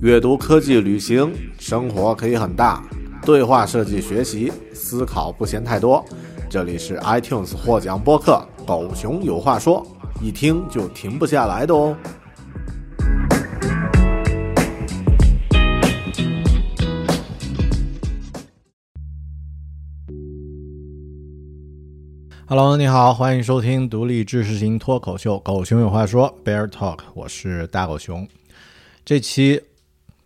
阅读、科技、旅行，生活可以很大。对话设计、学习、思考不嫌太多。这里是 iTunes 获奖播客《狗熊有话说》，一听就停不下来的哦。Hello，你好，欢迎收听独立知识型脱口秀《狗熊有话说》（Bear Talk），我是大狗熊。这期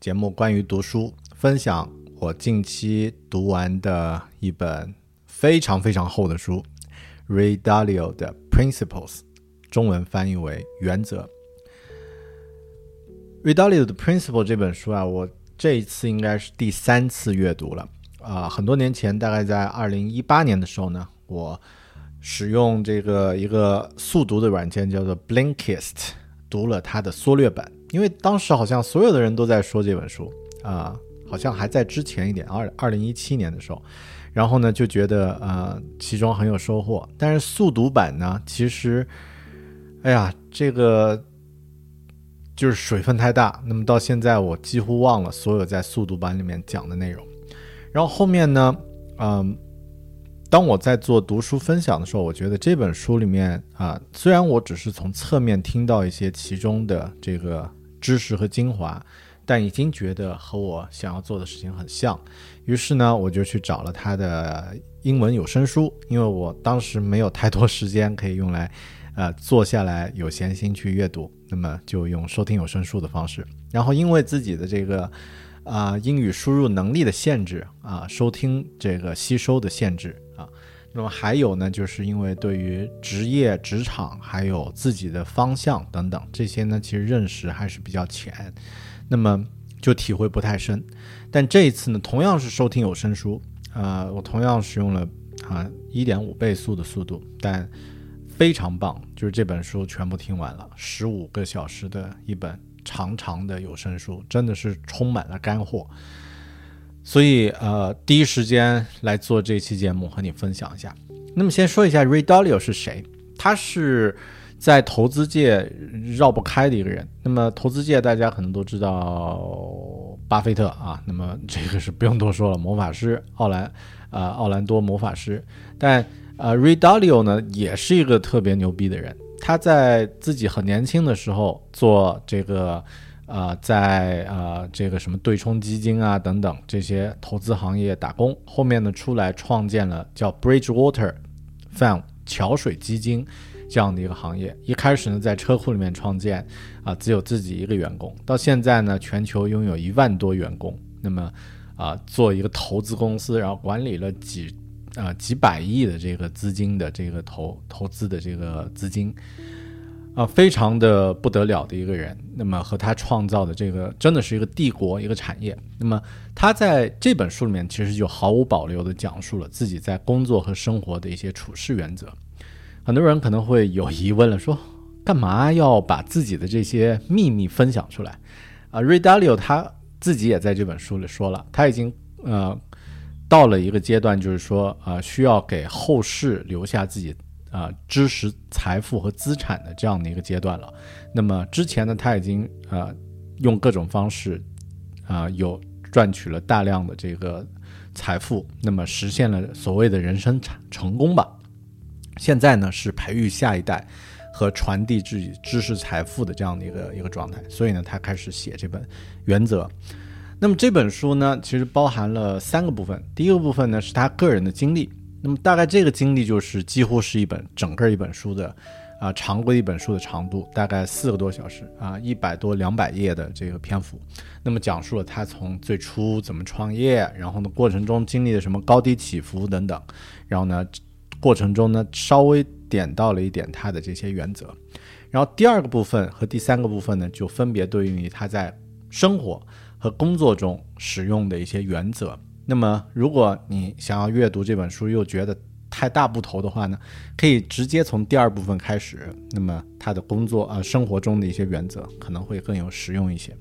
节目关于读书，分享我近期读完的一本非常非常厚的书，Ray Dalio 的《Principles》，中文翻译为《原则》。Ray Dalio 的《Principle》这本书啊，我这一次应该是第三次阅读了啊。很多年前，大概在二零一八年的时候呢，我。使用这个一个速读的软件叫做 Blinkist，读了它的缩略版，因为当时好像所有的人都在说这本书啊，好像还在之前一点，二二零一七年的时候，然后呢就觉得呃其中很有收获，但是速读版呢其实，哎呀这个就是水分太大，那么到现在我几乎忘了所有在速读版里面讲的内容，然后后面呢，嗯。当我在做读书分享的时候，我觉得这本书里面啊，虽然我只是从侧面听到一些其中的这个知识和精华，但已经觉得和我想要做的事情很像。于是呢，我就去找了他的英文有声书，因为我当时没有太多时间可以用来，呃，坐下来有闲心去阅读，那么就用收听有声书的方式。然后因为自己的这个啊英语输入能力的限制啊，收听这个吸收的限制。那么还有呢，就是因为对于职业、职场，还有自己的方向等等这些呢，其实认识还是比较浅，那么就体会不太深。但这一次呢，同样是收听有声书，呃，我同样使用了啊一点五倍速的速度，但非常棒，就是这本书全部听完了，十五个小时的一本长长的有声书，真的是充满了干货。所以，呃，第一时间来做这期节目和你分享一下。那么，先说一下 Ray Dalio 是谁？他是在投资界绕不开的一个人。那么，投资界大家可能都知道巴菲特啊，那么这个是不用多说了，魔法师奥兰，呃，奥兰多魔法师。但，呃，Ray Dalio 呢，也是一个特别牛逼的人。他在自己很年轻的时候做这个。啊，在啊这个什么对冲基金啊等等这些投资行业打工，后面呢出来创建了叫 Bridgewater Fund 桥水基金这样的一个行业。一开始呢在车库里面创建，啊只有自己一个员工，到现在呢全球拥有一万多员工。那么啊做一个投资公司，然后管理了几啊几百亿的这个资金的这个投投资的这个资金。啊，非常的不得了的一个人。那么和他创造的这个真的是一个帝国，一个产业。那么他在这本书里面其实就毫无保留的讲述了自己在工作和生活的一些处事原则。很多人可能会有疑问了，说干嘛要把自己的这些秘密分享出来？啊，瑞达利欧他自己也在这本书里说了，他已经呃到了一个阶段，就是说啊，需要给后世留下自己。啊，知识、财富和资产的这样的一个阶段了。那么之前呢，他已经呃用各种方式啊有赚取了大量的这个财富，那么实现了所谓的人生成成功吧。现在呢是培育下一代和传递自己知识财富的这样的一个一个状态。所以呢，他开始写这本原则。那么这本书呢，其实包含了三个部分。第一个部分呢是他个人的经历。那么大概这个经历就是几乎是一本整个一本书的，啊长过一本书的长度，大概四个多小时啊，一百多两百页的这个篇幅。那么讲述了他从最初怎么创业，然后呢过程中经历了什么高低起伏等等，然后呢过程中呢稍微点到了一点他的这些原则。然后第二个部分和第三个部分呢，就分别对应于他在生活和工作中使用的一些原则。那么如果你想要阅读这本书又觉得，太大部头的话呢，可以直接从第二部分开始。那么他的工作啊，生活中的一些原则可能会更有实用一些。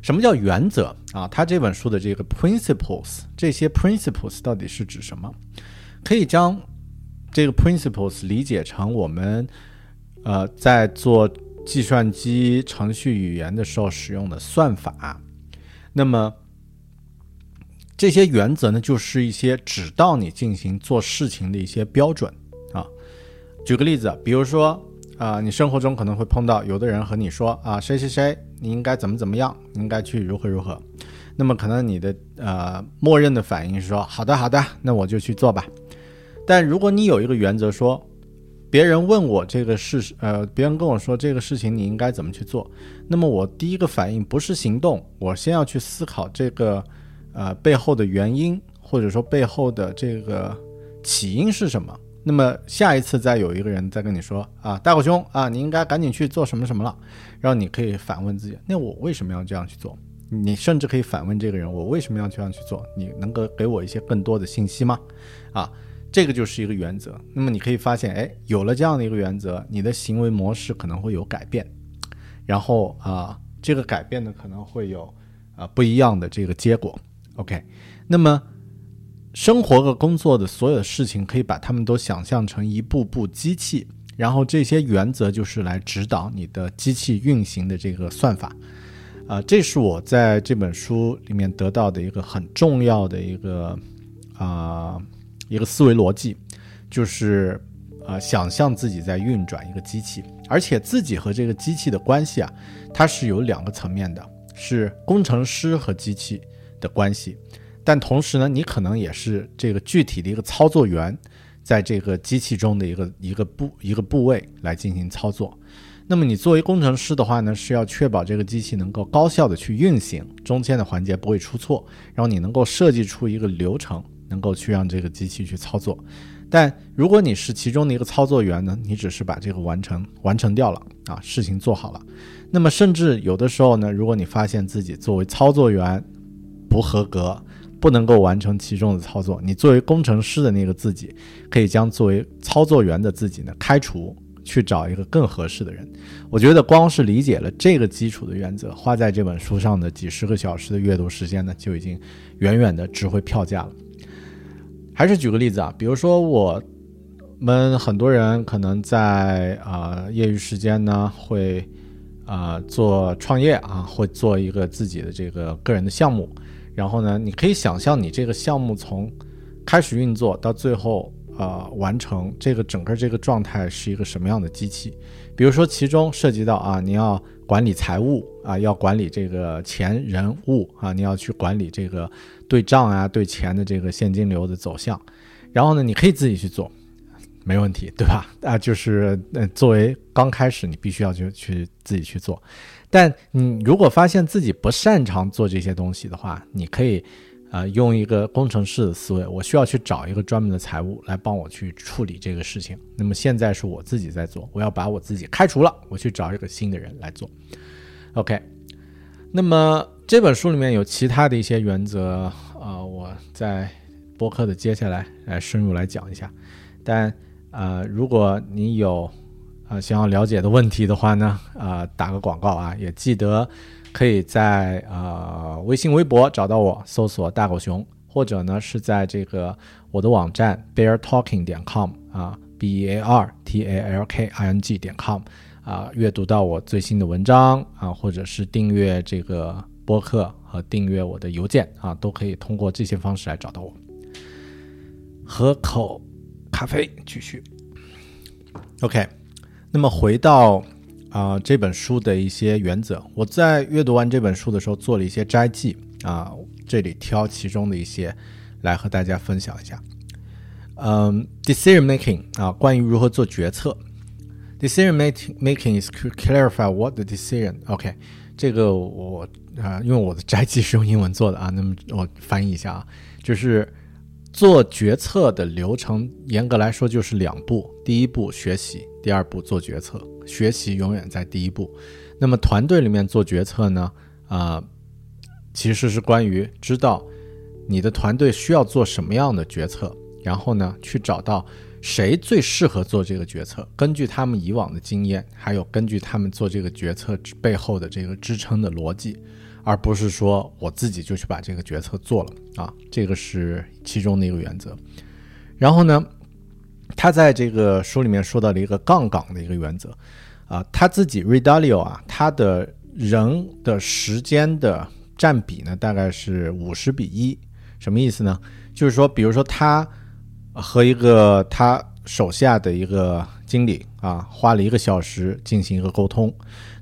什么叫原则啊？他这本书的这个 principles，这些 principles 到底是指什么？可以将这个 principles 理解成我们呃在做计算机程序语言的时候使用的算法。那么这些原则呢，就是一些指导你进行做事情的一些标准啊。举个例子，比如说啊，你生活中可能会碰到有的人和你说啊，谁谁谁，你应该怎么怎么样，应该去如何如何。那么可能你的呃默认的反应是说，好的好的，那我就去做吧。但如果你有一个原则说，别人问我这个事，呃，别人跟我说这个事情你应该怎么去做，那么我第一个反应不是行动，我先要去思考这个。呃，背后的原因或者说背后的这个起因是什么？那么下一次再有一个人再跟你说啊，大狗熊啊，你应该赶紧去做什么什么了，然后你可以反问自己，那我为什么要这样去做？你甚至可以反问这个人，我为什么要这样去做？你能够给我一些更多的信息吗？啊，这个就是一个原则。那么你可以发现，哎，有了这样的一个原则，你的行为模式可能会有改变，然后啊，这个改变呢可能会有啊不一样的这个结果。OK，那么生活和工作的所有的事情，可以把它们都想象成一部部机器，然后这些原则就是来指导你的机器运行的这个算法。啊，这是我在这本书里面得到的一个很重要的一个啊一个思维逻辑，就是啊想象自己在运转一个机器，而且自己和这个机器的关系啊，它是有两个层面的，是工程师和机器。的关系，但同时呢，你可能也是这个具体的一个操作员，在这个机器中的一个一个部一个部位来进行操作。那么你作为工程师的话呢，是要确保这个机器能够高效的去运行，中间的环节不会出错，然后你能够设计出一个流程，能够去让这个机器去操作。但如果你是其中的一个操作员呢，你只是把这个完成完成掉了啊，事情做好了。那么甚至有的时候呢，如果你发现自己作为操作员，不合格，不能够完成其中的操作。你作为工程师的那个自己，可以将作为操作员的自己呢开除，去找一个更合适的人。我觉得光是理解了这个基础的原则，花在这本书上的几十个小时的阅读时间呢，就已经远远的值回票价了。还是举个例子啊，比如说我们很多人可能在啊业余时间呢会啊做创业啊，会做一个自己的这个个人的项目。然后呢，你可以想象你这个项目从开始运作到最后啊完成，这个整个这个状态是一个什么样的机器？比如说其中涉及到啊，你要管理财务啊，要管理这个钱人物啊，你要去管理这个对账啊，对钱的这个现金流的走向。然后呢，你可以自己去做，没问题，对吧？啊，就是，作为刚开始，你必须要去去自己去做。但你如果发现自己不擅长做这些东西的话，你可以，呃，用一个工程师的思维，我需要去找一个专门的财务来帮我去处理这个事情。那么现在是我自己在做，我要把我自己开除了，我去找一个新的人来做。OK，那么这本书里面有其他的一些原则，呃，我在播客的接下来来深入来讲一下。但呃，如果你有。啊，想要了解的问题的话呢，啊，打个广告啊，也记得可以在啊微信、微博找到我，搜索“大狗熊”，或者呢是在这个我的网站 beartalking 点 com 啊，b e a r t a l k i n g 点 com 啊，阅读到我最新的文章啊，或者是订阅这个播客和订阅我的邮件啊，都可以通过这些方式来找到我。喝口咖啡，继续。OK。那么回到啊这本书的一些原则，我在阅读完这本书的时候做了一些摘记啊，这里挑其中的一些来和大家分享一下。嗯，decision making 啊，关于如何做决策，decision making making is to clarify what the decision. OK，这个我啊、因为我的摘记是用英文做的啊，那么我翻译一下啊，就是做决策的流程，严格来说就是两步：第一步学习，第二步做决策。学习永远在第一步。那么团队里面做决策呢，啊、其实是关于知道你的团队需要做什么样的决策，然后呢，去找到谁最适合做这个决策，根据他们以往的经验，还有根据他们做这个决策背后的这个支撑的逻辑，而不是说我自己就去把这个决策做了啊，这个是其中的一个原则。然后呢，他在这个书里面说到了一个杠杆的一个原则啊，他自己 Redalio 啊，他的人的时间的占比呢，大概是五十比一。什么意思呢？就是说，比如说他和一个他手下的一个经理啊，花了一个小时进行一个沟通，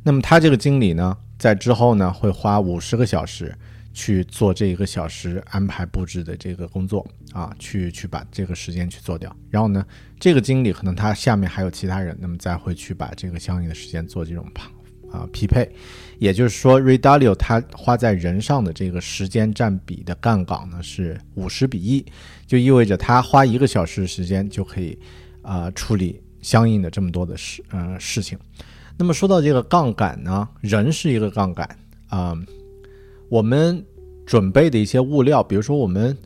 那么他这个经理呢，在之后呢，会花五十个小时去做这一个小时安排布置的这个工作啊，去去把这个时间去做掉。然后呢，这个经理可能他下面还有其他人，那么再会去把这个相应的时间做这种啊匹配。也就是说，Redalio 他花在人上的这个时间占比的杠杆呢是五十比一，就意味着他花一个小时时间就可以啊、处理相应的这么多的事呃事情。那么说到这个杠杆呢，人是一个杠杆啊、我们准备的一些物料，比如说我们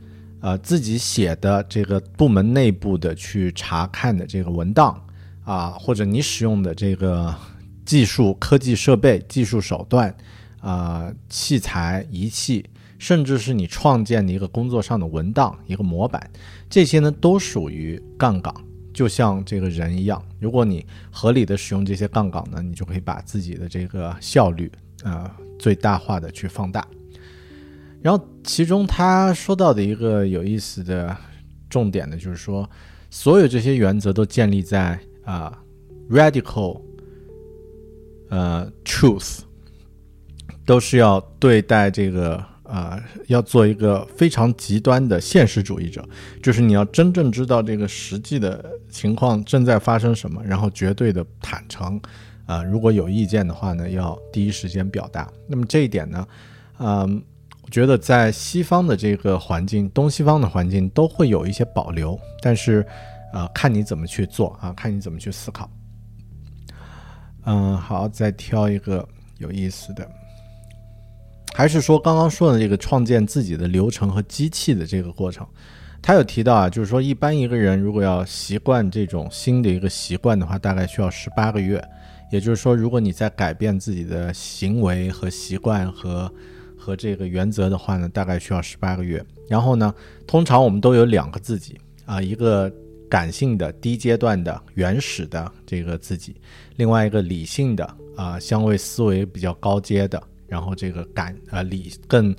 呃自己写的这个部门内部的去查看的这个文档啊、或者你使用的这个技术、科技设备、技术手段啊、器材、仪器，甚至是你创建的一个工作上的文档、一个模板，这些呢都属于杠杆。就像这个人一样，如果你合理的使用这些杠杆呢，你就可以把自己的这个效率呃最大化的去放大。然后其中他说到的一个有意思的重点呢，就是说所有这些原则都建立在啊、radical 呃 truth，都是要对待这个呃要做一个非常极端的现实主义者，就是你要真正知道这个实际的情况正在发生什么，然后绝对的坦诚，啊、如果有意见的话呢，要第一时间表达。那么这一点呢，嗯、我觉得在西方的这个环境，东西方的环境都会有一些保留，但是，呃，看你怎么去做啊，看你怎么去思考。嗯，好，再挑一个有意思的，还是说刚刚说的这个创建自己的流程和机器的这个过程。他有提到啊，就是说一般一个人如果要习惯这种新的一个习惯的话，大概需要十八个月。也就是说，如果你在改变自己的行为和习惯和和这个原则的话呢，大概需要十八个月。然后呢，通常我们都有两个自己啊，一个感性的低阶段的原始的这个自己，另外一个理性的啊，相对思维比较高阶的，然后这个感啊理更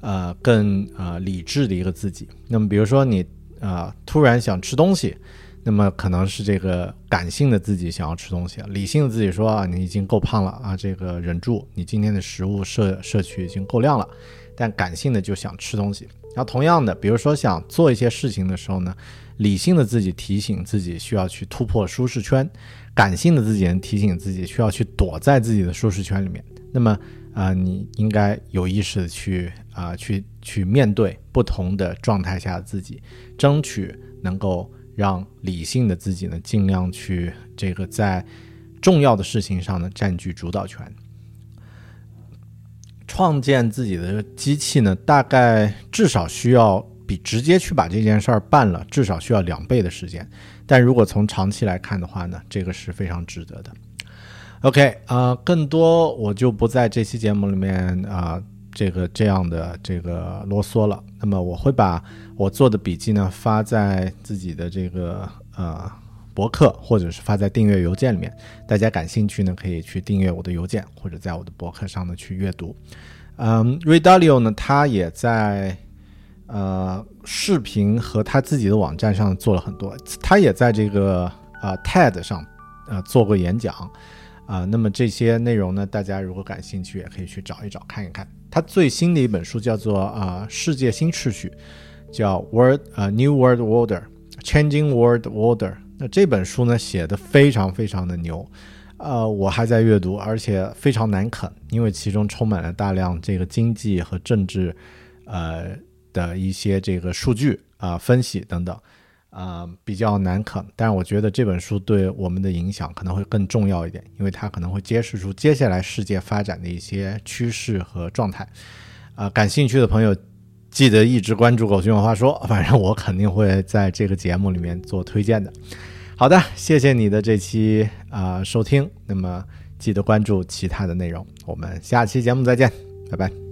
呃更呃理智的一个自己。那么比如说你啊突然想吃东西。那么可能是这个感性的自己想要吃东西，理性的自己说啊，你已经够胖了啊，这个忍住，你今天的食物摄摄取已经够量了，但感性的就想吃东西。然后同样的，比如说想做一些事情的时候呢，理性的自己提醒自己需要去突破舒适圈，感性的自己提醒自己需要去躲在自己的舒适圈里面。那么啊、你应该有意识的去啊、去去面对不同的状态下的自己，争取能够。让理性的自己呢，尽量去这个在重要的事情上呢占据主导权。创建自己的机器呢，大概至少需要比直接去把这件事儿办了，至少需要两倍的时间。但如果从长期来看的话呢，这个是非常值得的。OK 啊、更多我就不在这期节目里面啊、这个这样的这个啰嗦了。那么我会把我做的笔记呢发在自己的这个呃博客，或者是发在订阅邮件里面。大家感兴趣呢，可以去订阅我的邮件，或者在我的博客上呢去阅读。嗯，Redalio 呢，他也在呃视频和他自己的网站上做了很多，他也在这个呃 TED 上呃做过演讲。啊、那么这些内容呢，大家如果感兴趣，也可以去找一找看一看。他最新的一本书叫做啊、世界新秩序，叫 World 呃 New World Order Changing World Order。那这本书呢写的非常非常的牛，呃，我还在阅读，而且非常难啃，因为其中充满了大量这个经济和政治，呃的一些这个数据啊分析等等，啊比较难啃。但是我觉得这本书对我们的影响可能会更重要一点，因为它可能会揭示出接下来世界发展的一些趋势和状态。啊，感兴趣的朋友。记得一直关注“狗熊有话说”，反正我肯定会在这个节目里面做推荐的。好的，谢谢你的这期啊收听，那么记得关注其他的内容，我们下期节目再见，拜拜。